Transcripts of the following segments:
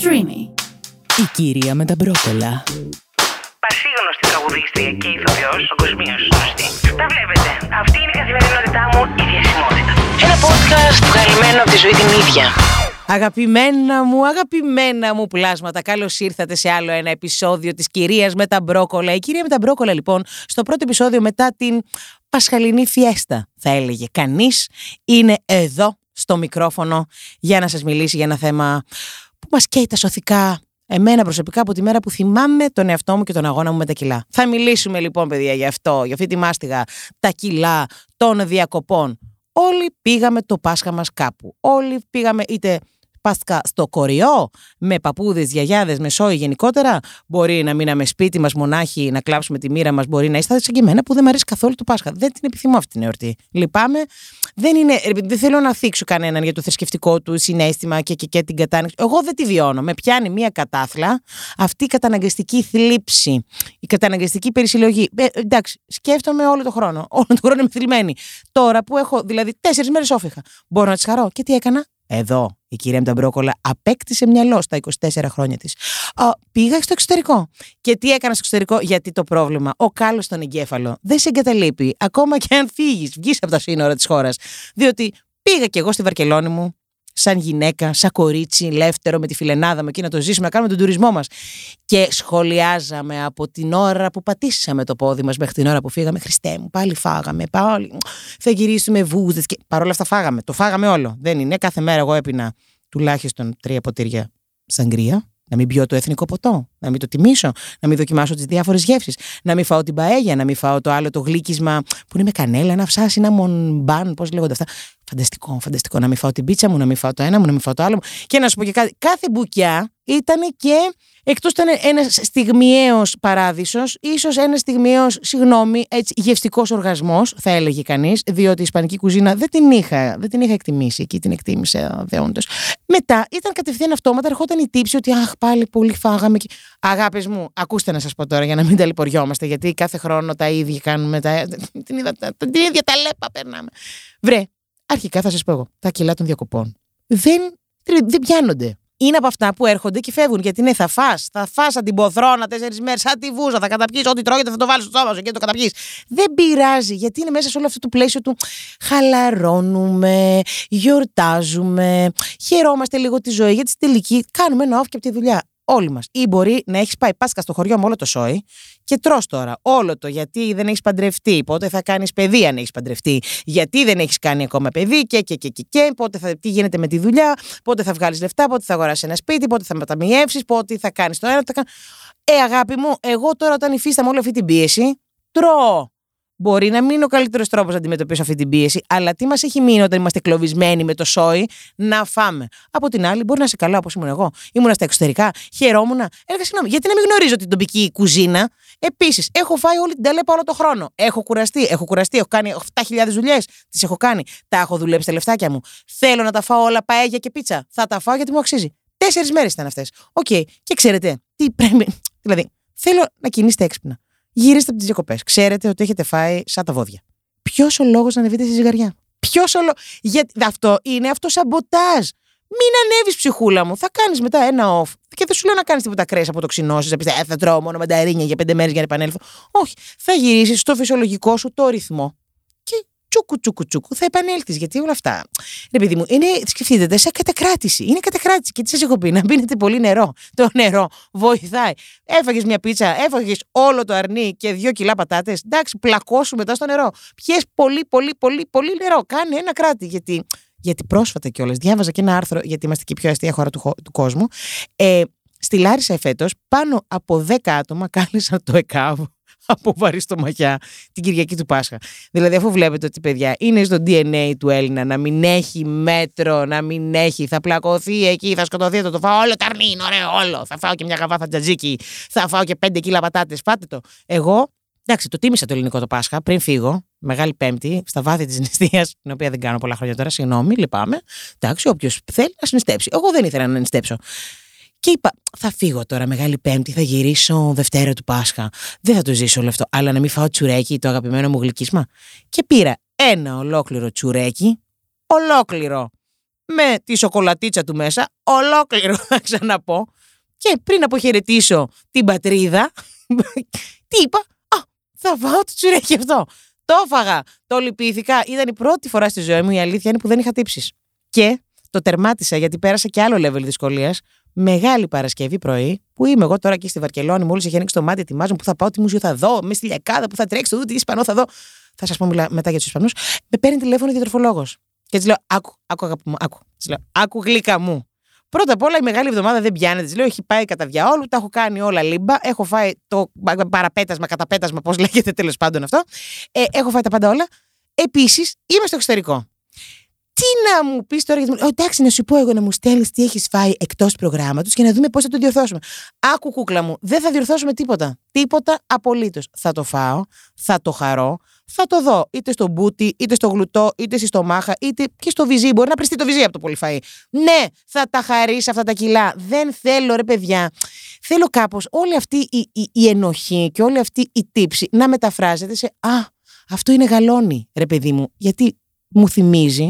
Streamy. Η κυρία με τα μπρόκολα. Πασίγνωστη τραγουδίστρια και ηθοποιός, παγκοσμίω γνωστή. Τα βλέπετε. Αυτή είναι η καθημερινότητά μου, η διασημότητα. Ένα podcast βγαλμένο από τη ζωή την ίδια. Αγαπημένα μου, αγαπημένα μου πλάσματα, καλώς ήρθατε σε άλλο ένα επεισόδιο της κυρίας με τα μπρόκολα. Η κυρία με τα μπρόκολα, λοιπόν, στο πρώτο επεισόδιο μετά την Πασχαλινή φιέστα, θα έλεγε κανείς, είναι εδώ στο μικρόφωνο για να σας μιλήσει για ένα θέμα που μας καίει τα σωθικά εμένα προσωπικά από τη μέρα που θυμάμαι τον εαυτό μου και τον αγώνα μου με τα κιλά. Θα μιλήσουμε λοιπόν παιδιά για αυτό, για αυτή τη μάστιγα, τα κιλά των διακοπών. Όλοι πήγαμε το Πάσχα μας κάπου. Όλοι πήγαμε είτε Πάσχα στο κοριό, με παππούδες, γιαγιάδες, με σόι γενικότερα. Μπορεί να μείναμε σπίτι μας μονάχοι, να κλάψουμε τη μοίρα μας. Μπορεί να είστε σαν και εμένα που δεν μου αρέσει καθόλου το Πάσχα. Δεν την επιθυμώ αυτή την εορτή. Λυπάμαι. Δεν, είναι, δεν θέλω να θίξω κανέναν για το θρησκευτικό του συνέστημα και, και, και την κατάνοιξη. Εγώ δεν τη βιώνω. Με πιάνει μία κατάθλα αυτή η καταναγκαστική θλίψη, η καταναγκαστική περισυλλογή. Ε, εντάξει, σκέφτομαι όλο το χρόνο. Όλο το χρόνο είμαι θλιμμένη. Τώρα που έχω δηλαδή τέσσερις μέρες όφηχα, μπορώ να τι χαρώ. Και τι έκανα, εδώ η κυρία Μπρόκολα απέκτησε μυαλό στα 24 χρόνια της. Πήγα στο εξωτερικό. Και τι έκανα στο εξωτερικό, γιατί το πρόβλημα, ο κάλος στον εγκέφαλο δεν σε εγκαταλείπει, ακόμα και αν φύγεις, βγεις από τα σύνορα της χώρας. Διότι πήγα κι εγώ στη Βαρκελόνη μου, σαν γυναίκα, σαν κορίτσι, λεύτερο με τη φιλενάδα μου εκεί να το ζήσουμε, να κάνουμε τον τουρισμό μας. Και σχολιάζαμε από την ώρα που πατήσαμε το πόδι μας μέχρι την ώρα που φύγαμε. Χριστέ μου, πάλι φάγαμε. Πάλι θα γυρίσουμε βούζες. Και παρόλα αυτά φάγαμε. Το φάγαμε όλο. Δεν είναι. Κάθε μέρα εγώ έπεινα τουλάχιστον τρία ποτήρια σαγκρία να μην πιω το εθνικό ποτό, να μην το τιμήσω, να μην δοκιμάσω τις διάφορες γεύσεις, να μην φάω την παέγια, να μην φάω το άλλο το γλύκισμα που είναι με κανέλα, ένα ψάσει, ένα μονμπάν, πώς λέγονται αυτά. Φανταστικό, φανταστικό. Να μην φάω την πίτσα μου, να μην φάω το ένα μου, να μην φάω το άλλο μου. Και να σου πω και κάτι, κάθε μπουκιά ήταν και Εκτός ήταν ένα στιγμιαίος παράδεισος, ίσως ένας στιγμιαίος, συγγνώμη, έτσι, γευστικός οργασμός, θα έλεγε κανείς, διότι η Ισπανική κουζίνα δεν την είχα, δεν την είχα εκτιμήσει εκεί, την εκτίμησε δεόντω. Μετά ήταν κατευθείαν αυτόματα, ερχόταν η τύψη ότι Αχ, πάλι πολύ φάγαμε. Αγάπης μου, ακούστε να σας πω τώρα για να μην ταλαιπωριόμαστε, γιατί κάθε χρόνο τα ίδια κάνουμε. Τα, την, ίδια, την ίδια τα λέπα περνάμε. Βρε, αρχικά θα σας πω εγώ, τα κιλά των διακοπών δεν, δεν πιάνονται είναι από αυτά που έρχονται και φεύγουν. Γιατί ναι, θα φά, θα φά σαν την ποθρόνα τέσσερις μέρες, σαν τη βούζα, θα καταπιείς ό,τι τρώγεται, θα το βάλεις στο σώμα σου και το καταπιείς. Δεν πειράζει, γιατί είναι μέσα σε όλο αυτό το πλαίσιο του χαλαρώνουμε, γιορτάζουμε, χαιρόμαστε λίγο τη ζωή, γιατί στην τελική κάνουμε ένα off και από τη δουλειά. Όλοι μας. Ή μπορεί να έχεις πάει πάσκα στο χωριό με όλο το σόι και τρώ τώρα όλο το γιατί δεν έχεις παντρευτεί, πότε θα κάνεις παιδί αν έχεις παντρευτεί, γιατί δεν έχεις κάνει ακόμα παιδί και και και και, και πότε θα, τι γίνεται με τη δουλειά, πότε θα βγάλεις λεφτά, πότε θα αγοράσεις ένα σπίτι, πότε θα μεταμιεύσεις, πότε θα κάνεις το ένα. Το... Ε, αγάπη μου, εγώ τώρα όταν υφίσταμαι όλη αυτή την πίεση, τρώω. Μπορεί να μην είναι ο καλύτερος τρόπος να αντιμετωπίσω αυτή την πίεση, αλλά τι μας έχει μείνει όταν είμαστε κλωβισμένοι με το σόι να φάμε. Από την άλλη, μπορεί να είσαι καλά όπως ήμουν εγώ. Ήμουν στα εξωτερικά, χαιρόμουν. Έλεγα συγγνώμη, γιατί να μην γνωρίζω την τοπική κουζίνα; Επίσης, έχω φάει όλη την ταλαίπα όλο το χρόνο. Έχω κουραστεί, έχω κουραστεί, έχω κάνει 7.000 δουλειές. Τις έχω κάνει. Τα έχω δουλέψει τα λεφτάκια μου. Θέλω να τα φάω όλα παέγια και πίτσα. Θα τα φάω γιατί μου αξίζει. Τέσσερις μέρες ήταν αυτές. OK. Okay. Και ξέρετε, τι πρέπει. Δηλαδή, θέλω να κινήσετε έξυπνα γύριστε από τις διακοπές. Ξέρετε ότι έχετε φάει σαν τα βόδια. Ποιος ο λόγος να ανεβείτε στη ζυγαριά; Ποιος ο λόγο. Γιατί αυτό είναι αυτό σαμποτάζ. Μην ανέβεις ψυχούλα μου. Θα κάνεις μετά ένα off. Και δεν σου λέω να κάνεις τίποτα ακραίες αποτοξινώσεις. Να ε, θα τρώω μόνο μανταρίνια για πέντε μέρες για να επανέλθω. Όχι. Θα γυρίσεις στο φυσιολογικό σου το ρυθμό τσούκου τσούκου τσούκου, θα επανέλθεις. Γιατί όλα αυτά. Ρε παιδί μου, είναι, σκεφτείτε, σαν κατακράτηση. Είναι κατακράτηση. Και τι σας έχω πει, να πίνετε πολύ νερό. Το νερό βοηθάει. Έφαγες μια πίτσα, έφαγες όλο το αρνί και δύο κιλά πατάτες. Εντάξει, πλακώσου μετά στο νερό. Πιέ πολύ, πολύ, πολύ, πολύ νερό. Κάνε ένα κράτη. Γιατί, γιατί πρόσφατα κιόλας διάβαζα και ένα άρθρο, γιατί είμαστε και η πιο αστεία χώρα του, του κόσμου. Ε, στη Λάρισα εφέτος, πάνω από 10 άτομα κάλεσαν το ΕΚΑΒ από βαρύ στο μαχιά την Κυριακή του Πάσχα. Δηλαδή, αφού βλέπετε ότι παιδιά είναι στο DNA του Έλληνα να μην έχει μέτρο, να μην έχει, θα πλακωθεί εκεί, θα σκοτωθεί, θα το φάω όλο ταρνί, είναι ωραίο όλο. Θα φάω και μια γαβάθα τζατζίκι, θα φάω και πέντε κιλά πατάτες. Φάτε το. Εγώ, εντάξει, το τίμησα το ελληνικό το Πάσχα πριν φύγω, Μεγάλη Πέμπτη, στα βάθη της νηστείας, την οποία δεν κάνω πολλά χρόνια τώρα, συγγνώμη, λυπάμαι. Εντάξει, όποιος θέλει να συνιστέψει. Εγώ δεν ήθελα να νηστέψω. Και είπα, θα φύγω τώρα Μεγάλη Πέμπτη, θα γυρίσω Δευτέρα του Πάσχα. Δεν θα το ζήσω όλο αυτό. Αλλά να μην φάω τσουρέκι, το αγαπημένο μου γλυκίσμα. Και πήρα ένα ολόκληρο τσουρέκι, ολόκληρο. με τη σοκολατίτσα του μέσα, ολόκληρο θα ξαναπώ. Και πριν αποχαιρετήσω την πατρίδα, τι είπα, Α, θα φάω το τσουρέκι αυτό. Το έφαγα, το λυπήθηκα. Ήταν η πρώτη φορά στη ζωή μου, η αλήθεια είναι που δεν είχα τύψεις. Και το τερμάτισα γιατί πέρασα και άλλο level δυσκολίας. Μεγάλη Παρασκευή πρωί, που είμαι εγώ τώρα εκεί στη Βαρκελόνη, μόλις έχει ανοίξει το μάτι, ετοιμάζω που θα πάω, τι μουσείο θα δω, με στη λιακάδα που θα τρέξει, τι Ισπανό θα δω. Θα σας πω μιλά, μετά για τους Ισπανούς. Με παίρνει τηλέφωνο διατροφολόγος. Και της λέω: Άκου, άκου, αγάπη μου, άκου. Της λέω: Άκου, γλύκα μου. Πρώτα απ' όλα η μεγάλη εβδομάδα δεν πιάνεται. Της λέω: Έχει πάει κατά διαόλου, τα έχω κάνει όλα λίμπα. Έχω φάει το παραπέτασμα, καταπέτασμα, πώς λέγεται τέλος πάντων αυτό. Ε, έχω φάει τα πάντα όλα. Επίσης, είμαι στο εξωτερικό. Τι να μου πεις τώρα, γιατί μου εντάξει, να σου πω εγώ να μου στέλνεις τι έχεις φάει εκτός προγράμματος και να δούμε πώς θα το διορθώσουμε. Άκου, κούκλα μου, δεν θα διορθώσουμε τίποτα. Τίποτα απολύτως. Θα το φάω, θα το χαρώ, θα το δω είτε στο μπούτι, είτε στο γλουτό, είτε στη στομάχα, είτε και στο βυζί. Μπορεί να πριστεί το βυζί από το πολυφαΐ. Ναι, θα τα χαρίσει αυτά τα κιλά. Δεν θέλω, ρε παιδιά. Θέλω κάπως όλη αυτή η, η, η ενοχή και όλη αυτή η τύψη να μεταφράζεται σε Α, αυτό είναι γαλόνι, ρε παιδί μου. Γιατί μου θυμίζει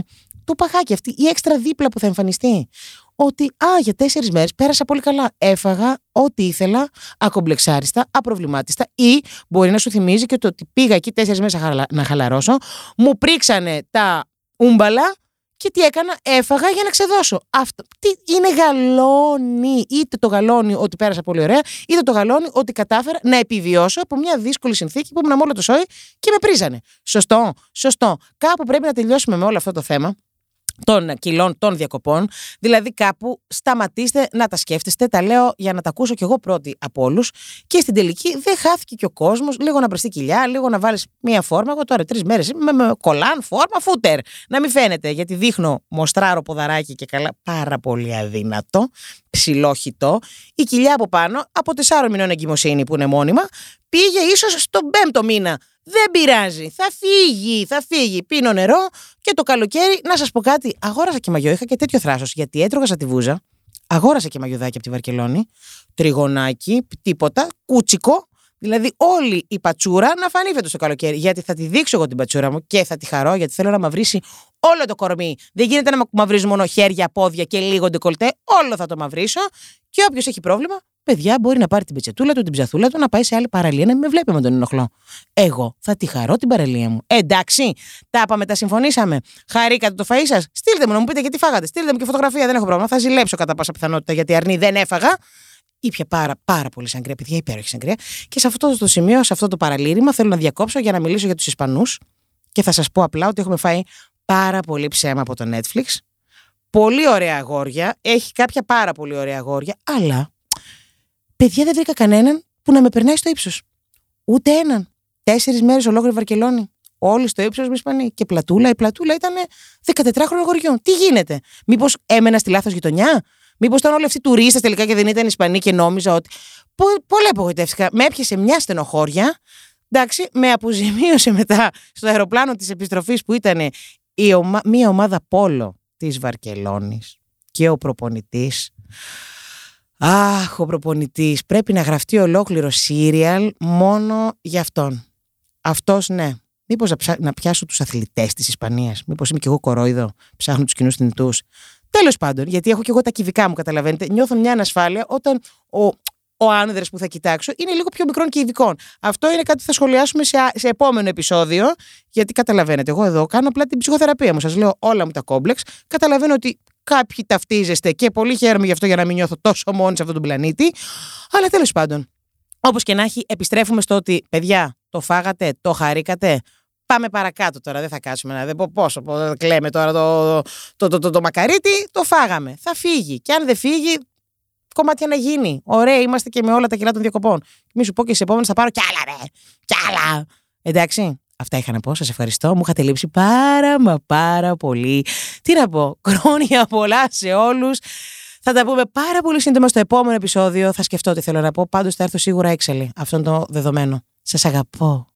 το παχάκι αυτή, η έξτρα δίπλα που θα εμφανιστεί. Ότι, α, για τέσσερις μέρες πέρασα πολύ καλά. Έφαγα ό,τι ήθελα, ακομπλεξάριστα, απροβλημάτιστα. Ή μπορεί να σου θυμίζει και το ότι πήγα εκεί τέσσερις μέρες να χαλαρώσω, μου πρίξανε τα ούμπαλα και τι έκανα, έφαγα για να ξεδώσω. Αυτό τι είναι γαλόνι. Είτε το γαλόνι ότι πέρασα πολύ ωραία, είτε το γαλόνι ότι κατάφερα να επιβιώσω από μια δύσκολη συνθήκη που ήμουν μόνο το σόι και με πρίζανε. Σωστό, σωστό. Κάπου πρέπει να τελειώσουμε με όλο αυτό το θέμα των κιλών των διακοπών. Δηλαδή, κάπου σταματήστε να τα σκέφτεστε. Τα λέω για να τα ακούσω κι εγώ πρώτη από όλους. Και στην τελική δεν χάθηκε και ο κόσμος. Λίγο να πρεστεί κοιλιά, λίγο να βάλεις μία φόρμα. Εγώ τώρα τρεις μέρες με, με κολάν, φόρμα, φούτερ. Να μην φαίνεται, γιατί δείχνω μοστράρο ποδαράκι και καλά. Πάρα πολύ αδύνατο, ψηλόχητο. Η κοιλιά από πάνω, από τεσσάρων μηνών εγκυμοσύνη που είναι μόνιμα, πήγε ίσως στον πέμπτο μήνα δεν πειράζει. Θα φύγει, θα φύγει. Πίνω νερό και το καλοκαίρι, να σας πω κάτι. Αγόρασα και μαγιό. Είχα και τέτοιο θράσος γιατί έτρωγα σαν τη βούζα. Αγόρασα και μαγιοδάκι από τη Βαρκελόνη. Τριγωνάκι, τίποτα. Κούτσικο. Δηλαδή, όλη η πατσούρα να φανεί φέτος το καλοκαίρι. Γιατί θα τη δείξω εγώ την πατσούρα μου και θα τη χαρώ, γιατί θέλω να μαυρίσει όλο το κορμί. Δεν γίνεται να μαυρίζω μόνο χέρια, πόδια και λίγο ντεκολτέ. Όλο θα το μαυρίσω. Και όποιος έχει πρόβλημα, παιδιά μπορεί να πάρει την πετσετούλα του, την ψαθούλα του, να πάει σε άλλη παραλία να μην με βλέπει με τον ενοχλώ. Εγώ θα τη χαρώ την παραλία μου. εντάξει, τα είπαμε, τα συμφωνήσαμε. Χαρήκατε το φαΐ σας. Στείλτε μου να μου πείτε γιατί φάγατε. Στείλτε μου και φωτογραφία, δεν έχω πρόβλημα. Θα ζηλέψω κατά πάσα πιθανότητα γιατί αρνή δεν έφαγα. Ήπια πάρα, πάρα πολύ σαγκρία, παιδιά, υπέροχη σαγκρία. Και σε αυτό το σημείο, σε αυτό το παραλήρημα, θέλω να διακόψω για να μιλήσω για τους Ισπανούς. Και θα σας πω απλά ότι έχουμε φάει πάρα πολύ ψέμα από το Netflix. Πολύ ωραία αγόρια. Έχει κάποια πάρα πολύ ωραία αγόρια. Αλλά Παιδιά δεν βρήκα κανέναν που να με περνάει στο ύψος. Ούτε έναν. Τέσσερις μέρες ολόκληρη Βαρκελόνη. Όλοι στο ύψος με Ισπανοί. Και πλατούλα. Η πλατούλα ήταν 14χρονο γοριό. Τι γίνεται; Μήπως έμενα στη λάθος γειτονιά; Μήπως ήταν όλοι αυτοί τουρίστες τελικά και δεν ήταν Ισπανοί και νόμιζα ότι. Πολύ απογοητεύτηκα. Με έπιασε μια στενοχώρια. Εντάξει, με αποζημίωσε μετά στο αεροπλάνο της επιστροφής που ήταν η ομα... μια ομάδα πόλο της Βαρκελόνης και ο προπονητής Αχ, ο προπονητής. Πρέπει να γραφτεί ολόκληρο σύριαλ μόνο για αυτόν. Αυτός ναι. Μήπως να, ψά... να πιάσω τους αθλητές της Ισπανίας. Μήπως είμαι κι εγώ κορόιδο, ψάχνω τους κοινούς θνητούς. Τέλος πάντων, γιατί έχω κι εγώ τα κυβικά μου, καταλαβαίνετε. Νιώθω μια ανασφάλεια όταν ο, ο άνδρε που θα κοιτάξω είναι λίγο πιο μικρόν και ειδικών. Αυτό είναι κάτι που θα σχολιάσουμε σε, σε επόμενο επεισόδιο. Γιατί καταλαβαίνετε, εγώ εδώ κάνω απλά την ψυχοθεραπεία μου. Σας λέω όλα μου τα κόμπλεξ. Καταλαβαίνω ότι Κάποιοι ταυτίζεστε και πολύ χαίρομαι γι' αυτό για να μην νιώθω τόσο μόνη σε αυτόν τον πλανήτη. Αλλά τέλος πάντων, όπως και να έχει, επιστρέφουμε στο ότι παιδιά, το φάγατε, το χαρήκατε. Πάμε παρακάτω τώρα, δεν θα κάτσουμε να δούμε πόσο κλαίμε τώρα το, το, το, το, το, μακαρίτι. Το φάγαμε. Θα φύγει. Και αν δεν φύγει, κομμάτια να γίνει. Ωραία, είμαστε και με όλα τα κιλά των διακοπών. Μη σου πω και σε επόμενε θα πάρω κι άλλα, ρε. Κι άλλα. Εντάξει. Αυτά είχα να πω. Σας ευχαριστώ. Μου είχατε λείψει πάρα μα πάρα πολύ. Τι να πω. Χρόνια πολλά σε όλους. Θα τα πούμε πάρα πολύ σύντομα στο επόμενο επεισόδιο. Θα σκεφτώ τι θέλω να πω. Πάντως θα έρθω σίγουρα έξαλλη. Αυτό είναι το δεδομένο. Σας αγαπώ.